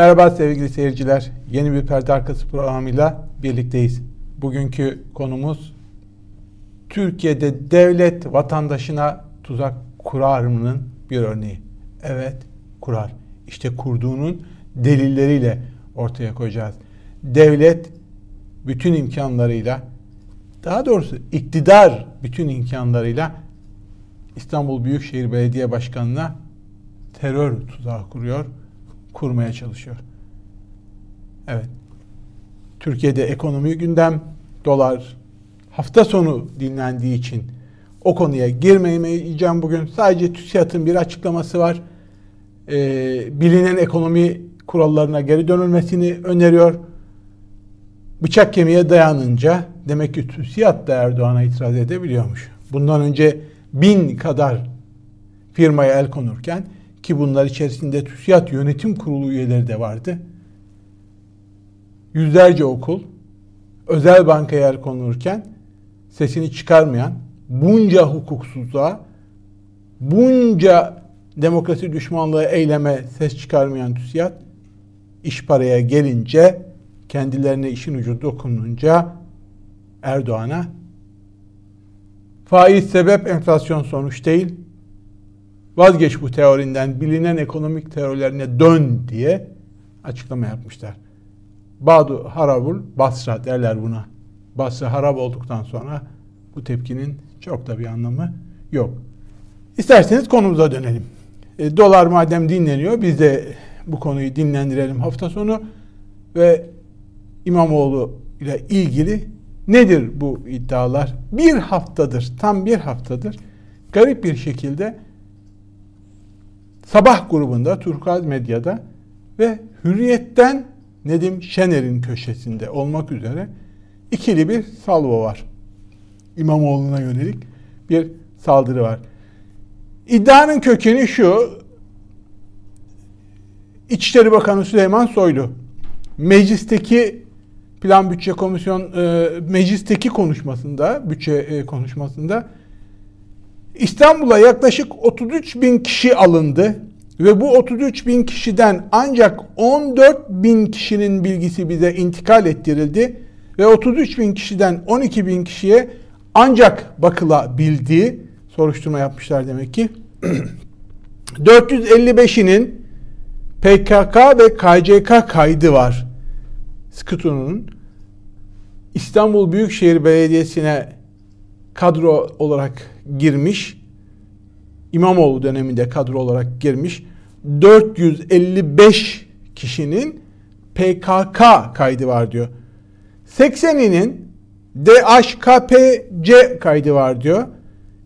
Merhaba sevgili seyirciler. Yeni bir perde arkası programıyla birlikteyiz. Bugünkü konumuz Türkiye'de devlet vatandaşına tuzak kurar mı'nın bir örneği. Evet, kurar. İşte kurduğunun delilleriyle ortaya koyacağız. Devlet bütün imkanlarıyla daha doğrusu iktidar bütün imkanlarıyla İstanbul Büyükşehir Belediye Başkanı'na terör tuzağı kuruyor, kurmaya çalışıyor. Evet. Türkiye'de ekonomi gündem, dolar hafta sonu dinlendiği için o konuya girmeyeceğim bugün. Sadece TÜSİAD'ın bir açıklaması var. Ee, bilinen ekonomi kurallarına geri dönülmesini öneriyor. Bıçak kemiğe dayanınca demek ki TÜSİAD da Erdoğan'a itiraz edebiliyormuş. Bundan önce bin kadar firmaya el konurken ki bunlar içerisinde TÜSİAD yönetim kurulu üyeleri de vardı. Yüzlerce okul özel bankaya el konulurken sesini çıkarmayan bunca hukuksuzluğa, bunca demokrasi düşmanlığı eyleme ses çıkarmayan TÜSİAD iş paraya gelince kendilerine işin ucu dokununca Erdoğan'a faiz sebep enflasyon sonuç değil vazgeç bu teorinden bilinen ekonomik teorilerine dön diye açıklama yapmışlar. Badu harabul basra derler buna. Basra harap olduktan sonra bu tepkinin çok da bir anlamı yok. İsterseniz konumuza dönelim. E, dolar madem dinleniyor biz de bu konuyu dinlendirelim hafta sonu ve İmamoğlu ile ilgili nedir bu iddialar? Bir haftadır, tam bir haftadır garip bir şekilde Sabah grubunda, Turkuaz Medya'da ve Hürriyet'ten Nedim Şener'in köşesinde olmak üzere ikili bir salvo var. İmamoğlu'na yönelik bir saldırı var. İddianın kökeni şu. İçişleri Bakanı Süleyman Soylu meclisteki Plan Bütçe Komisyon e, meclisteki konuşmasında, bütçe e, konuşmasında İstanbul'a yaklaşık 33 bin kişi alındı ve bu 33 bin kişiden ancak 14 bin kişinin bilgisi bize intikal ettirildi ve 33 bin kişiden 12 bin kişiye ancak bakılabildiği soruşturma yapmışlar demek ki. 455'inin PKK ve KCK kaydı var. Sıkıtu'nun İstanbul Büyükşehir Belediyesi'ne kadro olarak girmiş. İmamoğlu döneminde kadro olarak girmiş. 455 kişinin PKK kaydı var diyor. 80'inin DHKPC kaydı var diyor.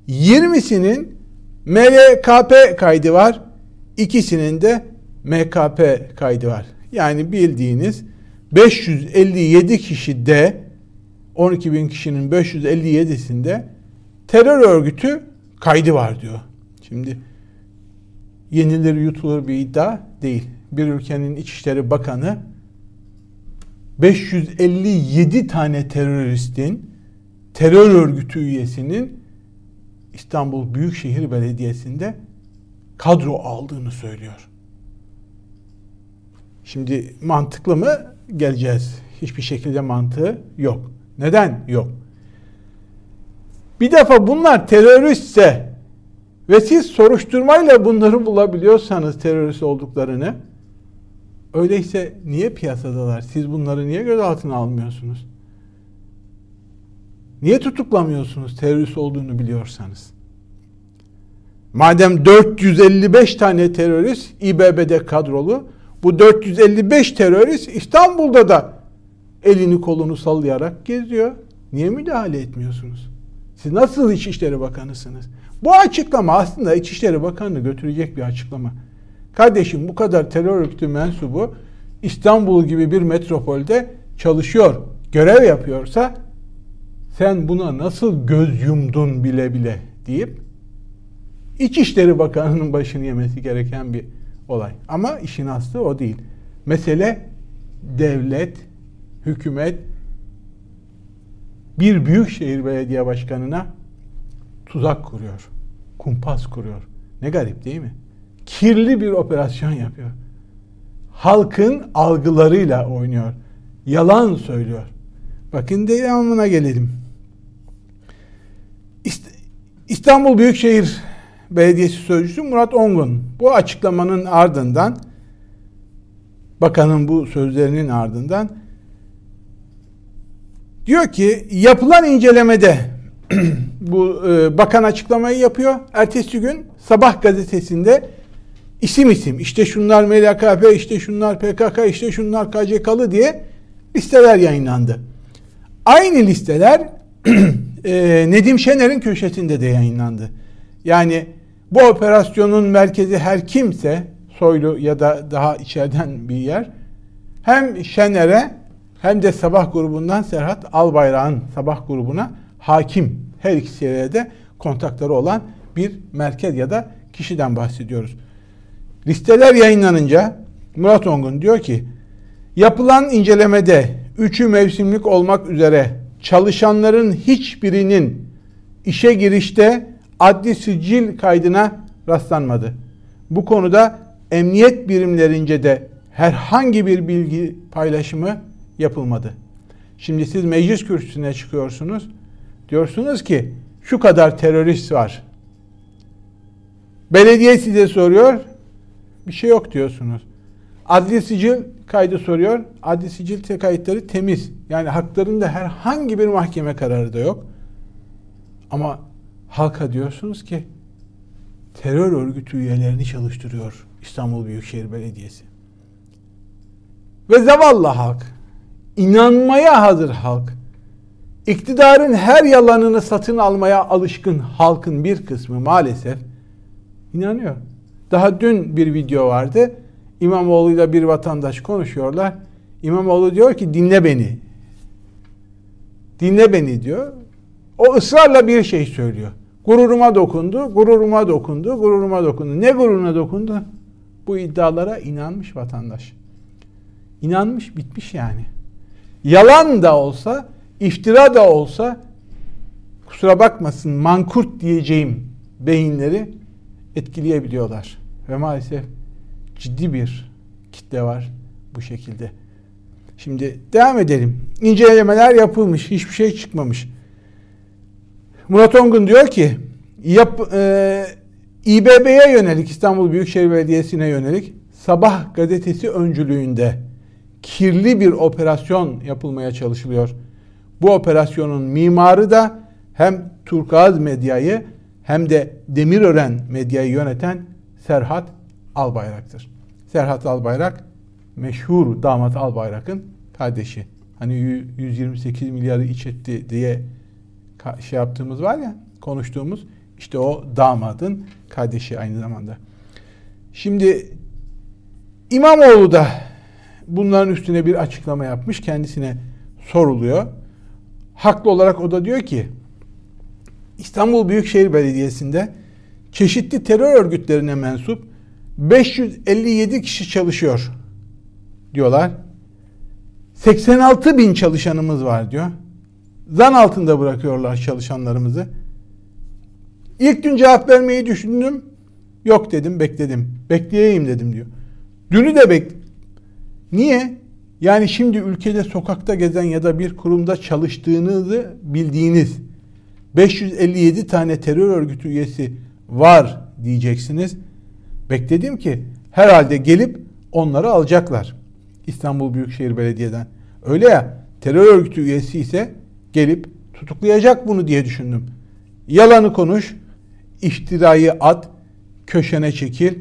20'sinin MLKP kaydı var. İkisinin de MKP kaydı var. Yani bildiğiniz 557 kişi de 12 bin kişinin 557'sinde terör örgütü kaydı var diyor. Şimdi yenilir yutulur bir iddia değil. Bir ülkenin İçişleri Bakanı 557 tane teröristin terör örgütü üyesinin İstanbul Büyükşehir Belediyesi'nde kadro aldığını söylüyor. Şimdi mantıklı mı? Geleceğiz. Hiçbir şekilde mantığı yok. Neden? Yok. Bir defa bunlar teröristse ve siz soruşturmayla bunları bulabiliyorsanız terörist olduklarını öyleyse niye piyasadalar? Siz bunları niye gözaltına almıyorsunuz? Niye tutuklamıyorsunuz terörist olduğunu biliyorsanız? Madem 455 tane terörist İBB'de kadrolu, bu 455 terörist İstanbul'da da elini kolunu sallayarak geziyor. Niye müdahale etmiyorsunuz? Siz nasıl İçişleri Bakanısınız? Bu açıklama aslında İçişleri Bakanı'nı götürecek bir açıklama. Kardeşim bu kadar terör örgütü mensubu İstanbul gibi bir metropolde çalışıyor, görev yapıyorsa sen buna nasıl göz yumdun bile bile deyip İçişleri Bakanı'nın başını yemesi gereken bir olay. Ama işin aslı o değil. Mesele devlet, hükümet bir büyükşehir belediye başkanına tuzak kuruyor. Kumpas kuruyor. Ne garip değil mi? Kirli bir operasyon yapıyor. halkın algılarıyla oynuyor. Yalan söylüyor. Bakın devamına gelelim. İstanbul Büyükşehir Belediyesi Sözcüsü Murat Ongun bu açıklamanın ardından bakanın bu sözlerinin ardından diyor ki yapılan incelemede bu e, bakan açıklamayı yapıyor. Ertesi gün Sabah gazetesinde isim isim işte şunlar MLKP, işte şunlar PKK, işte şunlar KCK'lı diye listeler yayınlandı. Aynı listeler e, Nedim Şener'in köşesinde de yayınlandı. Yani bu operasyonun merkezi her kimse Soylu ya da daha içeriden bir yer hem Şener'e hem de Sabah grubundan Serhat Albayrak'ın Sabah grubuna hakim her ikisiyle de kontakları olan bir merkez ya da kişiden bahsediyoruz. Listeler yayınlanınca Murat Ongun diyor ki yapılan incelemede üçü mevsimlik olmak üzere çalışanların hiçbirinin işe girişte adli sicil kaydına rastlanmadı. Bu konuda emniyet birimlerince de herhangi bir bilgi paylaşımı yapılmadı. Şimdi siz meclis kürsüsüne çıkıyorsunuz. Diyorsunuz ki şu kadar terörist var. Belediye size soruyor. Bir şey yok diyorsunuz. Adli sicil kaydı soruyor. Adli sicil kayıtları temiz. Yani haklarında herhangi bir mahkeme kararı da yok. Ama halka diyorsunuz ki terör örgütü üyelerini çalıştırıyor İstanbul Büyükşehir Belediyesi. Ve zavallı halk, inanmaya hazır halk, iktidarın her yalanını satın almaya alışkın halkın bir kısmı maalesef inanıyor. Daha dün bir video vardı. İmamoğlu'yla bir vatandaş konuşuyorlar. İmamoğlu diyor ki dinle beni. Dinle beni diyor. O ısrarla bir şey söylüyor. Gururuma dokundu, gururuma dokundu, gururuma dokundu. Ne gururuna dokundu? Bu iddialara inanmış vatandaş. İnanmış, bitmiş yani. Yalan da olsa, iftira da olsa kusura bakmasın mankurt diyeceğim beyinleri etkileyebiliyorlar. Ve maalesef ciddi bir kitle var bu şekilde. Şimdi devam edelim. İncelemeler yapılmış, hiçbir şey çıkmamış. Murat Ongun diyor ki yap, e, İBB'ye yönelik İstanbul Büyükşehir Belediyesi'ne yönelik Sabah gazetesi öncülüğünde kirli bir operasyon yapılmaya çalışılıyor. Bu operasyonun mimarı da hem Turkuaz medyayı hem de Demirören medyayı yöneten Serhat Albayrak'tır. Serhat Albayrak meşhur damat Albayrak'ın kardeşi. Hani 128 milyarı iç etti diye şey yaptığımız var ya konuştuğumuz işte o damadın kardeşi aynı zamanda. Şimdi İmamoğlu da bunların üstüne bir açıklama yapmış. Kendisine soruluyor. Haklı olarak o da diyor ki İstanbul Büyükşehir Belediyesi'nde çeşitli terör örgütlerine mensup 557 kişi çalışıyor diyorlar. 86 bin çalışanımız var diyor. Zan altında bırakıyorlar çalışanlarımızı. İlk gün cevap vermeyi düşündüm. Yok dedim bekledim. Bekleyeyim dedim diyor. Dünü de bek. Niye? Yani şimdi ülkede sokakta gezen ya da bir kurumda çalıştığınızı bildiğiniz 557 tane terör örgütü üyesi var diyeceksiniz. Bekledim ki herhalde gelip onları alacaklar. İstanbul Büyükşehir Belediye'den. Öyle ya terör örgütü üyesi ise gelip tutuklayacak bunu diye düşündüm. Yalanı konuş, iftirayı at, köşene çekil.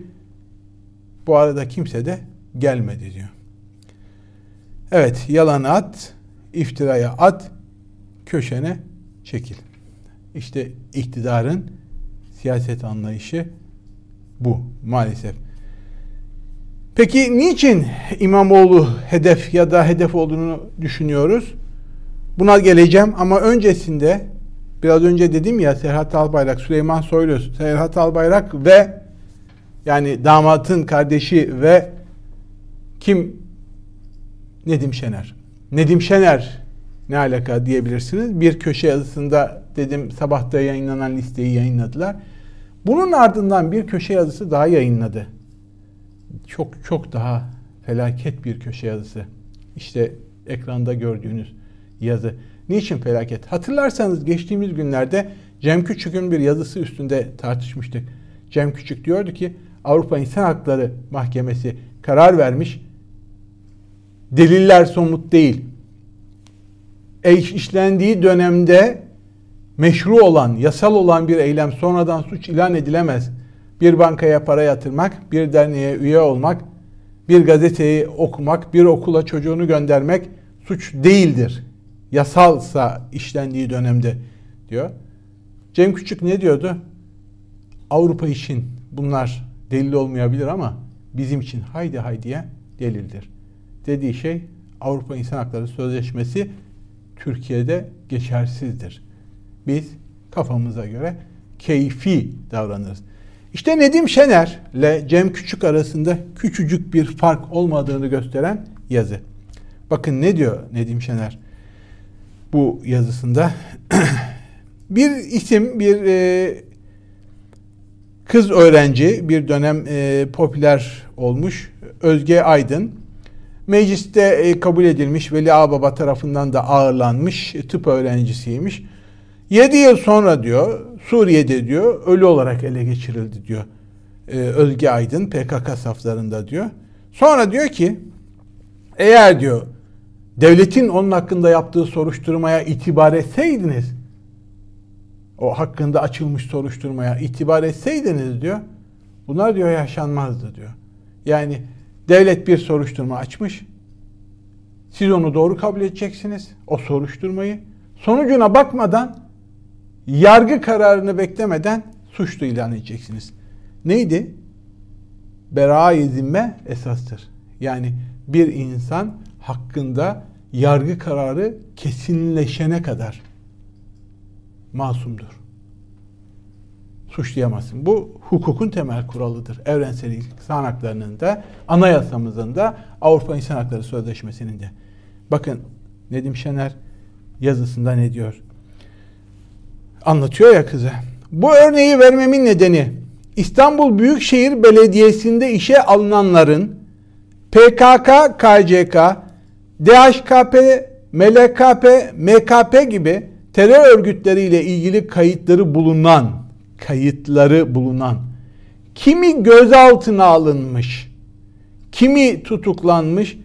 Bu arada kimse de gelmedi diyor. Evet, yalanı at, iftiraya at, köşene çekil. İşte iktidarın siyaset anlayışı bu maalesef. Peki niçin İmamoğlu hedef ya da hedef olduğunu düşünüyoruz? Buna geleceğim ama öncesinde biraz önce dedim ya Serhat Albayrak, Süleyman Soylu, Serhat Albayrak ve yani damatın kardeşi ve kim? Nedim Şener. Nedim Şener ne alaka diyebilirsiniz. Bir köşe yazısında dedim sabahta yayınlanan listeyi yayınladılar. Bunun ardından bir köşe yazısı daha yayınladı. Çok çok daha Felaket bir köşe yazısı. İşte ekranda gördüğünüz yazı. Niçin felaket? Hatırlarsanız geçtiğimiz günlerde Cem Küçük'ün bir yazısı üstünde tartışmıştık. Cem Küçük diyordu ki Avrupa İnsan Hakları Mahkemesi karar vermiş. Deliller somut değil. E işlendiği dönemde meşru olan, yasal olan bir eylem sonradan suç ilan edilemez. Bir bankaya para yatırmak, bir derneğe üye olmak, bir gazeteyi okumak, bir okula çocuğunu göndermek suç değildir. Yasalsa işlendiği dönemde diyor. Cem Küçük ne diyordu? Avrupa için bunlar delil olmayabilir ama bizim için haydi haydiye delildir. Dediği şey Avrupa İnsan Hakları Sözleşmesi Türkiye'de geçersizdir. Biz kafamıza göre keyfi davranırız. İşte Nedim Şener ile Cem Küçük arasında küçücük bir fark olmadığını gösteren yazı. Bakın ne diyor Nedim Şener bu yazısında. bir isim, bir e, kız öğrenci bir dönem e, popüler olmuş. Özge Aydın. Mecliste e, kabul edilmiş, Veli Ağbaba tarafından da ağırlanmış, e, tıp öğrencisiymiş. 7 yıl sonra diyor, Suriye'de diyor, ölü olarak ele geçirildi diyor. E, Özge Aydın PKK saflarında diyor. Sonra diyor ki, eğer diyor, devletin onun hakkında yaptığı soruşturmaya itibar etseydiniz, o hakkında açılmış soruşturmaya itibar etseydiniz diyor, bunlar diyor yaşanmazdı diyor. Yani devlet bir soruşturma açmış, siz onu doğru kabul edeceksiniz, o soruşturmayı. Sonucuna bakmadan, yargı kararını beklemeden suçlu ilan edeceksiniz. Neydi? Bera-i zimme esastır. Yani bir insan hakkında yargı kararı kesinleşene kadar masumdur. Suçlayamazsın. Bu hukukun temel kuralıdır. Evrensel insan haklarının da, anayasamızın da, Avrupa İnsan Hakları Sözleşmesi'nin de. Bakın Nedim Şener yazısında ne diyor? Anlatıyor ya kızı. Bu örneği vermemin nedeni İstanbul Büyükşehir Belediyesi'nde işe alınanların PKK, KCK, DHKP, MLKP, MKP gibi terör örgütleriyle ilgili kayıtları bulunan, kayıtları bulunan, kimi gözaltına alınmış, kimi tutuklanmış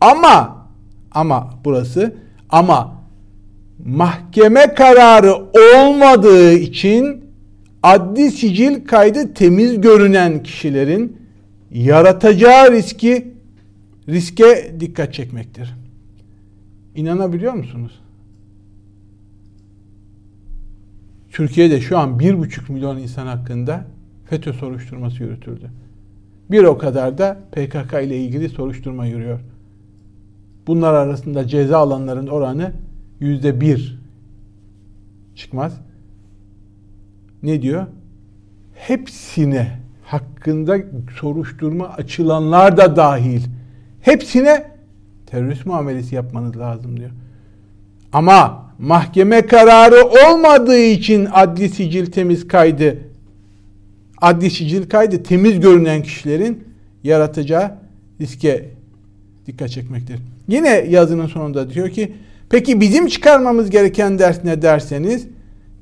ama ama burası ama mahkeme kararı olmadığı için adli sicil kaydı temiz görünen kişilerin yaratacağı riski riske dikkat çekmektir. İnanabiliyor musunuz? Türkiye'de şu an bir buçuk milyon insan hakkında FETÖ soruşturması yürütüldü. Bir o kadar da PKK ile ilgili soruşturma yürüyor. Bunlar arasında ceza alanların oranı yüzde bir çıkmaz. Ne diyor? Hepsine hakkında soruşturma açılanlar da dahil. Hepsine terörist muamelesi yapmanız lazım diyor. Ama mahkeme kararı olmadığı için adli sicil temiz kaydı adli sicil kaydı temiz görünen kişilerin yaratacağı riske dikkat çekmektir. Yine yazının sonunda diyor ki peki bizim çıkarmamız gereken ders ne derseniz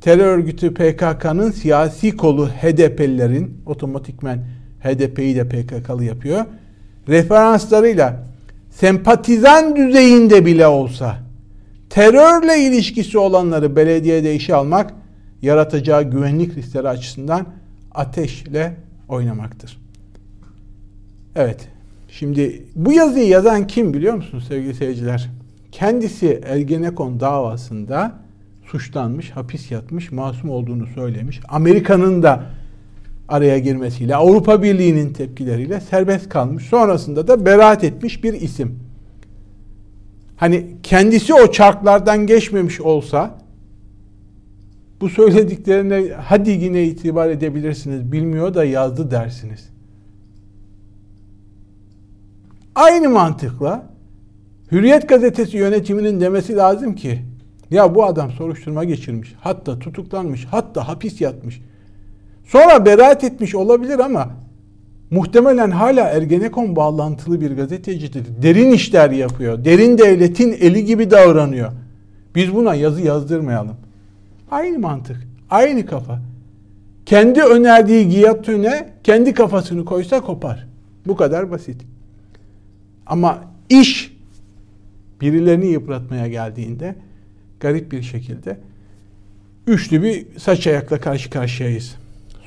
terör örgütü PKK'nın siyasi kolu HDP'lilerin otomatikmen HDP'yi de PKK'lı yapıyor. Referanslarıyla sempatizan düzeyinde bile olsa terörle ilişkisi olanları belediyede işe almak yaratacağı güvenlik riskleri açısından ateşle oynamaktır. Evet. Şimdi bu yazıyı yazan kim biliyor musunuz sevgili seyirciler? Kendisi Ergenekon davasında suçlanmış, hapis yatmış, masum olduğunu söylemiş. Amerika'nın da araya girmesiyle, Avrupa Birliği'nin tepkileriyle serbest kalmış. Sonrasında da beraat etmiş bir isim. Hani kendisi o çarklardan geçmemiş olsa bu söylediklerine hadi yine itibar edebilirsiniz. Bilmiyor da yazdı dersiniz. Aynı mantıkla Hürriyet gazetesi yönetiminin demesi lazım ki ya bu adam soruşturma geçirmiş, hatta tutuklanmış, hatta hapis yatmış. Sonra beraat etmiş olabilir ama Muhtemelen hala Ergenekon bağlantılı bir gazetecidir. Derin işler yapıyor. Derin devletin eli gibi davranıyor. Biz buna yazı yazdırmayalım. Aynı mantık. Aynı kafa. Kendi önerdiği giyatöne kendi kafasını koysa kopar. Bu kadar basit. Ama iş birilerini yıpratmaya geldiğinde garip bir şekilde üçlü bir saç ayakla karşı karşıyayız.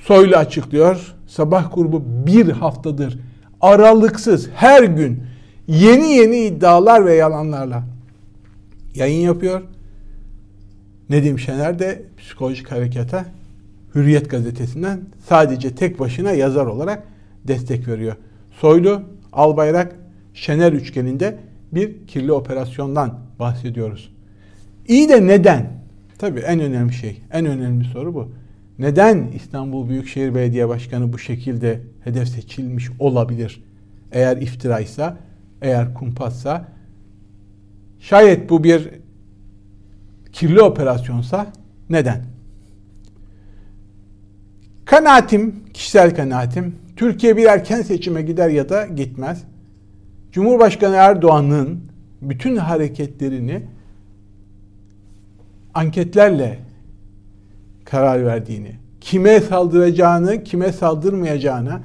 Soylu açıklıyor. Sabah grubu bir haftadır aralıksız her gün yeni yeni iddialar ve yalanlarla yayın yapıyor. Nedim Şener de psikolojik harekete Hürriyet gazetesinden sadece tek başına yazar olarak destek veriyor. Soylu, Albayrak, Şener üçgeninde bir kirli operasyondan bahsediyoruz. İyi de neden? Tabii en önemli şey, en önemli soru bu. Neden İstanbul Büyükşehir Belediye Başkanı bu şekilde hedef seçilmiş olabilir? Eğer iftiraysa, eğer kumpassa, şayet bu bir kirli operasyonsa neden? Kanaatim, kişisel kanaatim, Türkiye bir erken seçime gider ya da gitmez. Cumhurbaşkanı Erdoğan'ın bütün hareketlerini anketlerle karar verdiğini, kime saldıracağını, kime saldırmayacağını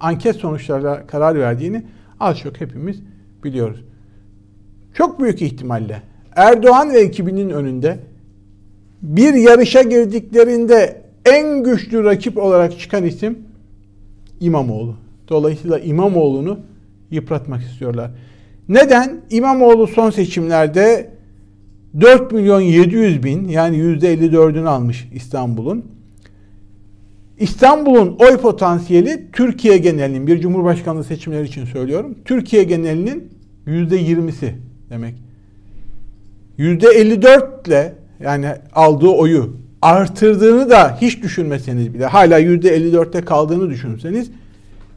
anket sonuçlarıyla karar verdiğini az çok hepimiz biliyoruz. Çok büyük ihtimalle Erdoğan ve ekibinin önünde bir yarışa girdiklerinde en güçlü rakip olarak çıkan isim İmamoğlu. Dolayısıyla İmamoğlu'nu yıpratmak istiyorlar. Neden? İmamoğlu son seçimlerde 4 milyon 700 bin yani %54'ünü almış İstanbul'un. İstanbul'un oy potansiyeli Türkiye genelinin bir cumhurbaşkanlığı seçimleri için söylüyorum. Türkiye genelinin %20'si demek. %54 ile yani aldığı oyu artırdığını da hiç düşünmeseniz bile hala %54'te kaldığını düşünseniz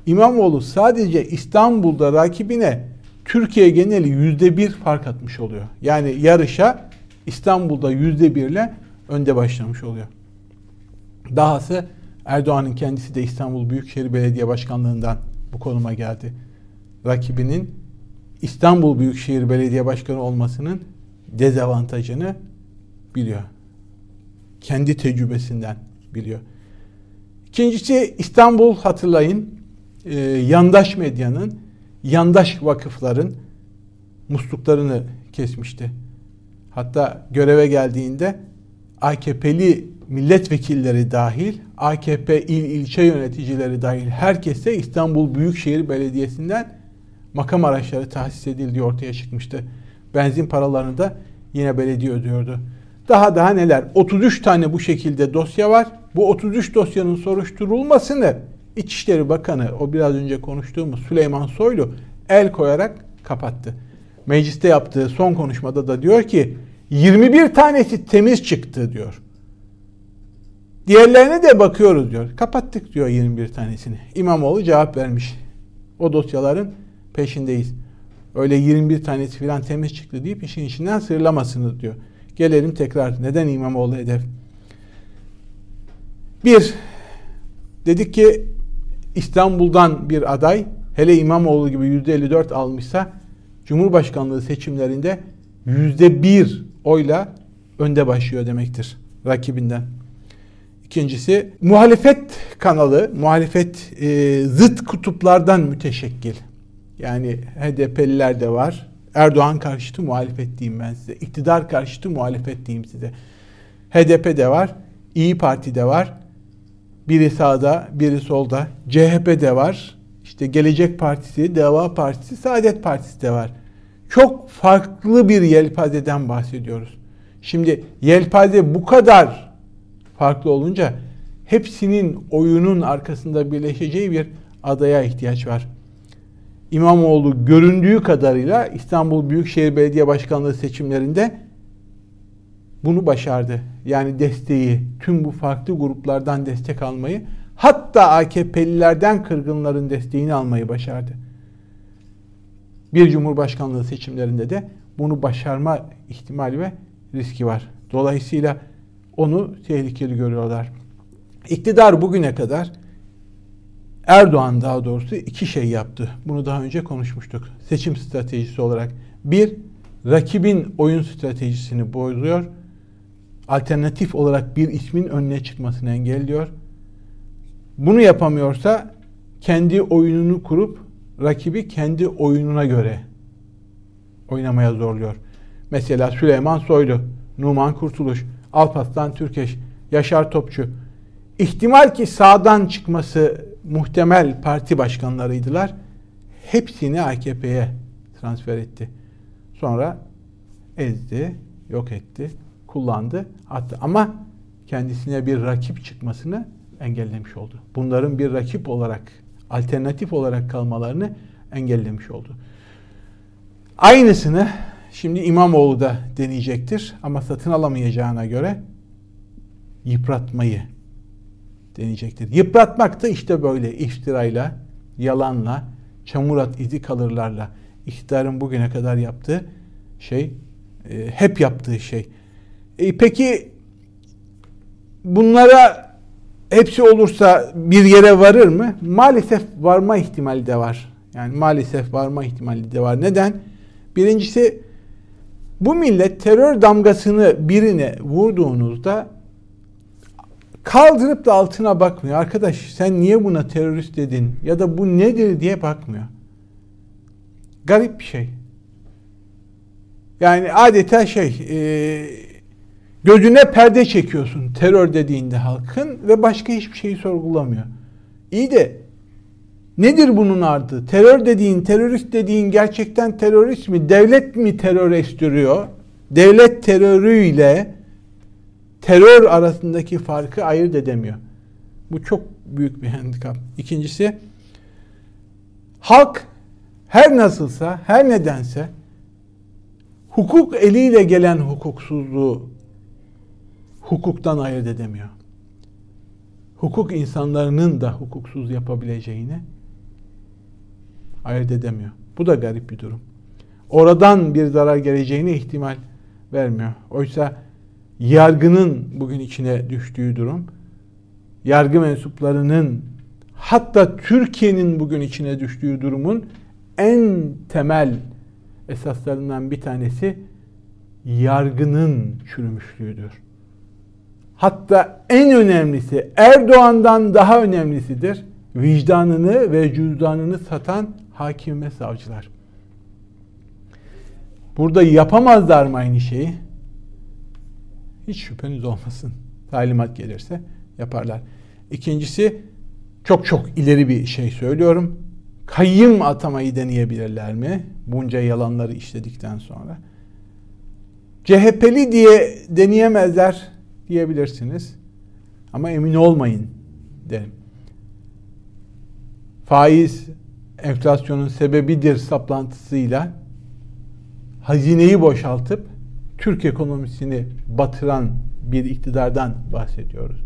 İmamoğlu sadece İstanbul'da rakibine Türkiye geneli yüzde bir fark atmış oluyor. Yani yarışa İstanbul'da yüzde birle önde başlamış oluyor. Dahası Erdoğan'ın kendisi de İstanbul Büyükşehir Belediye Başkanlığı'ndan bu konuma geldi. Rakibinin İstanbul Büyükşehir Belediye Başkanı olmasının dezavantajını biliyor. Kendi tecrübesinden biliyor. İkincisi İstanbul hatırlayın e, yandaş medyanın yandaş vakıfların musluklarını kesmişti. Hatta göreve geldiğinde AKP'li milletvekilleri dahil, AKP il ilçe yöneticileri dahil herkese İstanbul Büyükşehir Belediyesi'nden makam araçları tahsis edildiği ortaya çıkmıştı. Benzin paralarını da yine belediye ödüyordu. Daha daha neler? 33 tane bu şekilde dosya var. Bu 33 dosyanın soruşturulmasını İçişleri Bakanı o biraz önce konuştuğumuz Süleyman Soylu el koyarak kapattı. Mecliste yaptığı son konuşmada da diyor ki 21 tanesi temiz çıktı diyor. Diğerlerine de bakıyoruz diyor. Kapattık diyor 21 tanesini. İmamoğlu cevap vermiş. O dosyaların peşindeyiz. Öyle 21 tanesi filan temiz çıktı deyip işin içinden sırlamasını diyor. Gelelim tekrar. Neden İmamoğlu hedef? Bir, dedik ki İstanbul'dan bir aday hele İmamoğlu gibi %54 almışsa Cumhurbaşkanlığı seçimlerinde %1 oyla önde başlıyor demektir rakibinden. İkincisi muhalefet kanalı, muhalefet e, zıt kutuplardan müteşekkil. Yani HDP'liler de var. Erdoğan karşıtı muhalefet diyeyim ben size. İktidar karşıtı muhalefet diyeyim size. HDP de var. İyi Parti de var. Biri sağda, biri solda. CHP de var. İşte Gelecek Partisi, Deva Partisi, Saadet Partisi de var. Çok farklı bir yelpazeden bahsediyoruz. Şimdi yelpaze bu kadar farklı olunca hepsinin oyunun arkasında birleşeceği bir adaya ihtiyaç var. İmamoğlu göründüğü kadarıyla İstanbul Büyükşehir Belediye Başkanlığı seçimlerinde bunu başardı. Yani desteği, tüm bu farklı gruplardan destek almayı, hatta AKP'lilerden kırgınların desteğini almayı başardı. Bir cumhurbaşkanlığı seçimlerinde de bunu başarma ihtimali ve riski var. Dolayısıyla onu tehlikeli görüyorlar. İktidar bugüne kadar Erdoğan daha doğrusu iki şey yaptı. Bunu daha önce konuşmuştuk. Seçim stratejisi olarak. Bir, rakibin oyun stratejisini bozuyor. Alternatif olarak bir ismin önüne çıkmasını engelliyor. Bunu yapamıyorsa kendi oyununu kurup rakibi kendi oyununa göre oynamaya zorluyor. Mesela Süleyman Soylu, Numan Kurtuluş, Alparslan Türkeş, Yaşar Topçu. İhtimal ki sağdan çıkması muhtemel parti başkanlarıydılar. Hepsini AKP'ye transfer etti. Sonra ezdi, yok etti, kullandı, attı. Ama kendisine bir rakip çıkmasını engellemiş oldu. Bunların bir rakip olarak, alternatif olarak kalmalarını engellemiş oldu. Aynısını şimdi İmamoğlu da deneyecektir ama satın alamayacağına göre yıpratmayı deneyecektir. Yıpratmak da işte böyle iftirayla, yalanla, çamur at izi kalırlarla iktidarın bugüne kadar yaptığı şey, e, hep yaptığı şey. E, peki bunlara hepsi olursa bir yere varır mı? Maalesef varma ihtimali de var. Yani maalesef varma ihtimali de var. Neden? Birincisi bu millet terör damgasını birine vurduğunuzda kaldırıp da altına bakmıyor. Arkadaş sen niye buna terörist dedin ya da bu nedir diye bakmıyor. Garip bir şey. Yani adeta şey e, gözüne perde çekiyorsun terör dediğinde halkın ve başka hiçbir şeyi sorgulamıyor. İyi de nedir bunun ardı? Terör dediğin, terörist dediğin gerçekten terörist mi? Devlet mi terör estiriyor? Devlet terörüyle terör arasındaki farkı ayırt edemiyor. Bu çok büyük bir handikap. İkincisi halk her nasılsa, her nedense hukuk eliyle gelen hukuksuzluğu hukuktan ayırt edemiyor. Hukuk insanlarının da hukuksuz yapabileceğini ayırt edemiyor. Bu da garip bir durum. Oradan bir zarar geleceğine ihtimal vermiyor. Oysa yargının bugün içine düştüğü durum, yargı mensuplarının hatta Türkiye'nin bugün içine düştüğü durumun en temel esaslarından bir tanesi yargının çürümüşlüğüdür. Hatta en önemlisi Erdoğan'dan daha önemlisidir. Vicdanını ve cüzdanını satan hakim ve savcılar. Burada yapamazlar mı aynı şeyi? Hiç şüpheniz olmasın. Talimat gelirse yaparlar. İkincisi çok çok ileri bir şey söylüyorum. Kayyım atamayı deneyebilirler mi? Bunca yalanları işledikten sonra. CHP'li diye deneyemezler diyebilirsiniz. Ama emin olmayın derim. Faiz enflasyonun sebebidir saplantısıyla hazineyi boşaltıp Türk ekonomisini batıran bir iktidardan bahsediyoruz.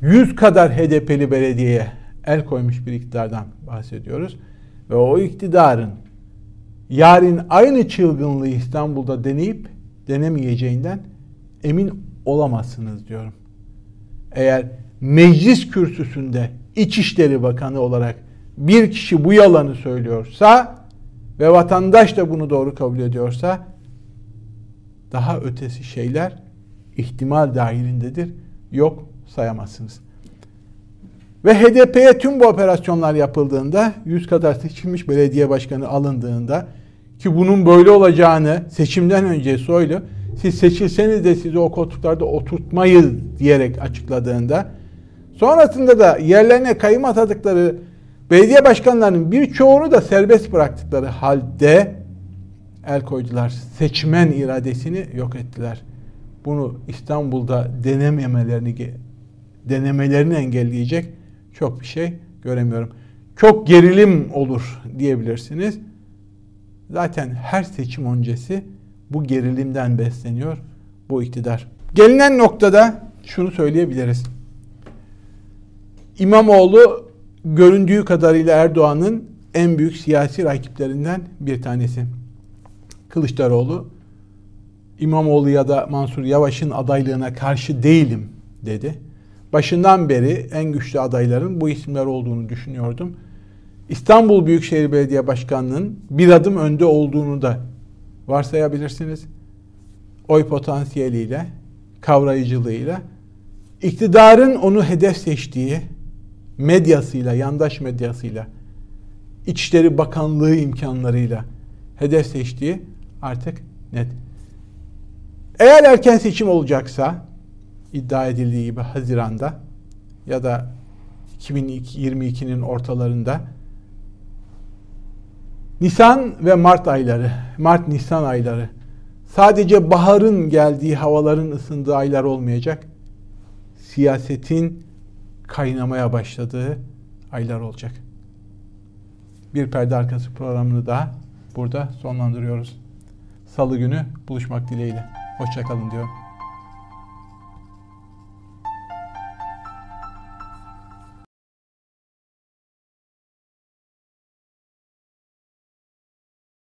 100 kadar HDP'li belediyeye el koymuş bir iktidardan bahsediyoruz. Ve o iktidarın yarın aynı çılgınlığı İstanbul'da deneyip denemeyeceğinden emin olamazsınız diyorum. Eğer meclis kürsüsünde İçişleri Bakanı olarak bir kişi bu yalanı söylüyorsa ve vatandaş da bunu doğru kabul ediyorsa daha ötesi şeyler ihtimal dahilindedir. Yok sayamazsınız. Ve HDP'ye tüm bu operasyonlar yapıldığında 100 kadar seçilmiş belediye başkanı alındığında ki bunun böyle olacağını seçimden önce Soylu siz seçilseniz de sizi o koltuklarda oturtmayız diyerek açıkladığında sonrasında da yerlerine kayım atadıkları belediye başkanlarının birçoğunu da serbest bıraktıkları halde el koydular. Seçmen iradesini yok ettiler. Bunu İstanbul'da denememelerini denemelerini engelleyecek çok bir şey göremiyorum. Çok gerilim olur diyebilirsiniz. Zaten her seçim öncesi bu gerilimden besleniyor bu iktidar. Gelinen noktada şunu söyleyebiliriz. İmamoğlu göründüğü kadarıyla Erdoğan'ın en büyük siyasi rakiplerinden bir tanesi. Kılıçdaroğlu İmamoğlu ya da Mansur Yavaş'ın adaylığına karşı değilim dedi. başından beri en güçlü adayların bu isimler olduğunu düşünüyordum. İstanbul Büyükşehir Belediye Başkanlığı'nın bir adım önde olduğunu da varsayabilirsiniz. Oy potansiyeliyle, kavrayıcılığıyla, iktidarın onu hedef seçtiği medyasıyla, yandaş medyasıyla, İçişleri Bakanlığı imkanlarıyla hedef seçtiği artık net. Eğer erken seçim olacaksa iddia edildiği gibi Haziran'da ya da 2022'nin ortalarında Nisan ve Mart ayları, Mart-Nisan ayları sadece baharın geldiği, havaların ısındığı aylar olmayacak. Siyasetin kaynamaya başladığı aylar olacak. Bir perde arkası programını daha burada sonlandırıyoruz. Salı günü buluşmak dileğiyle. Hoşçakalın diyorum.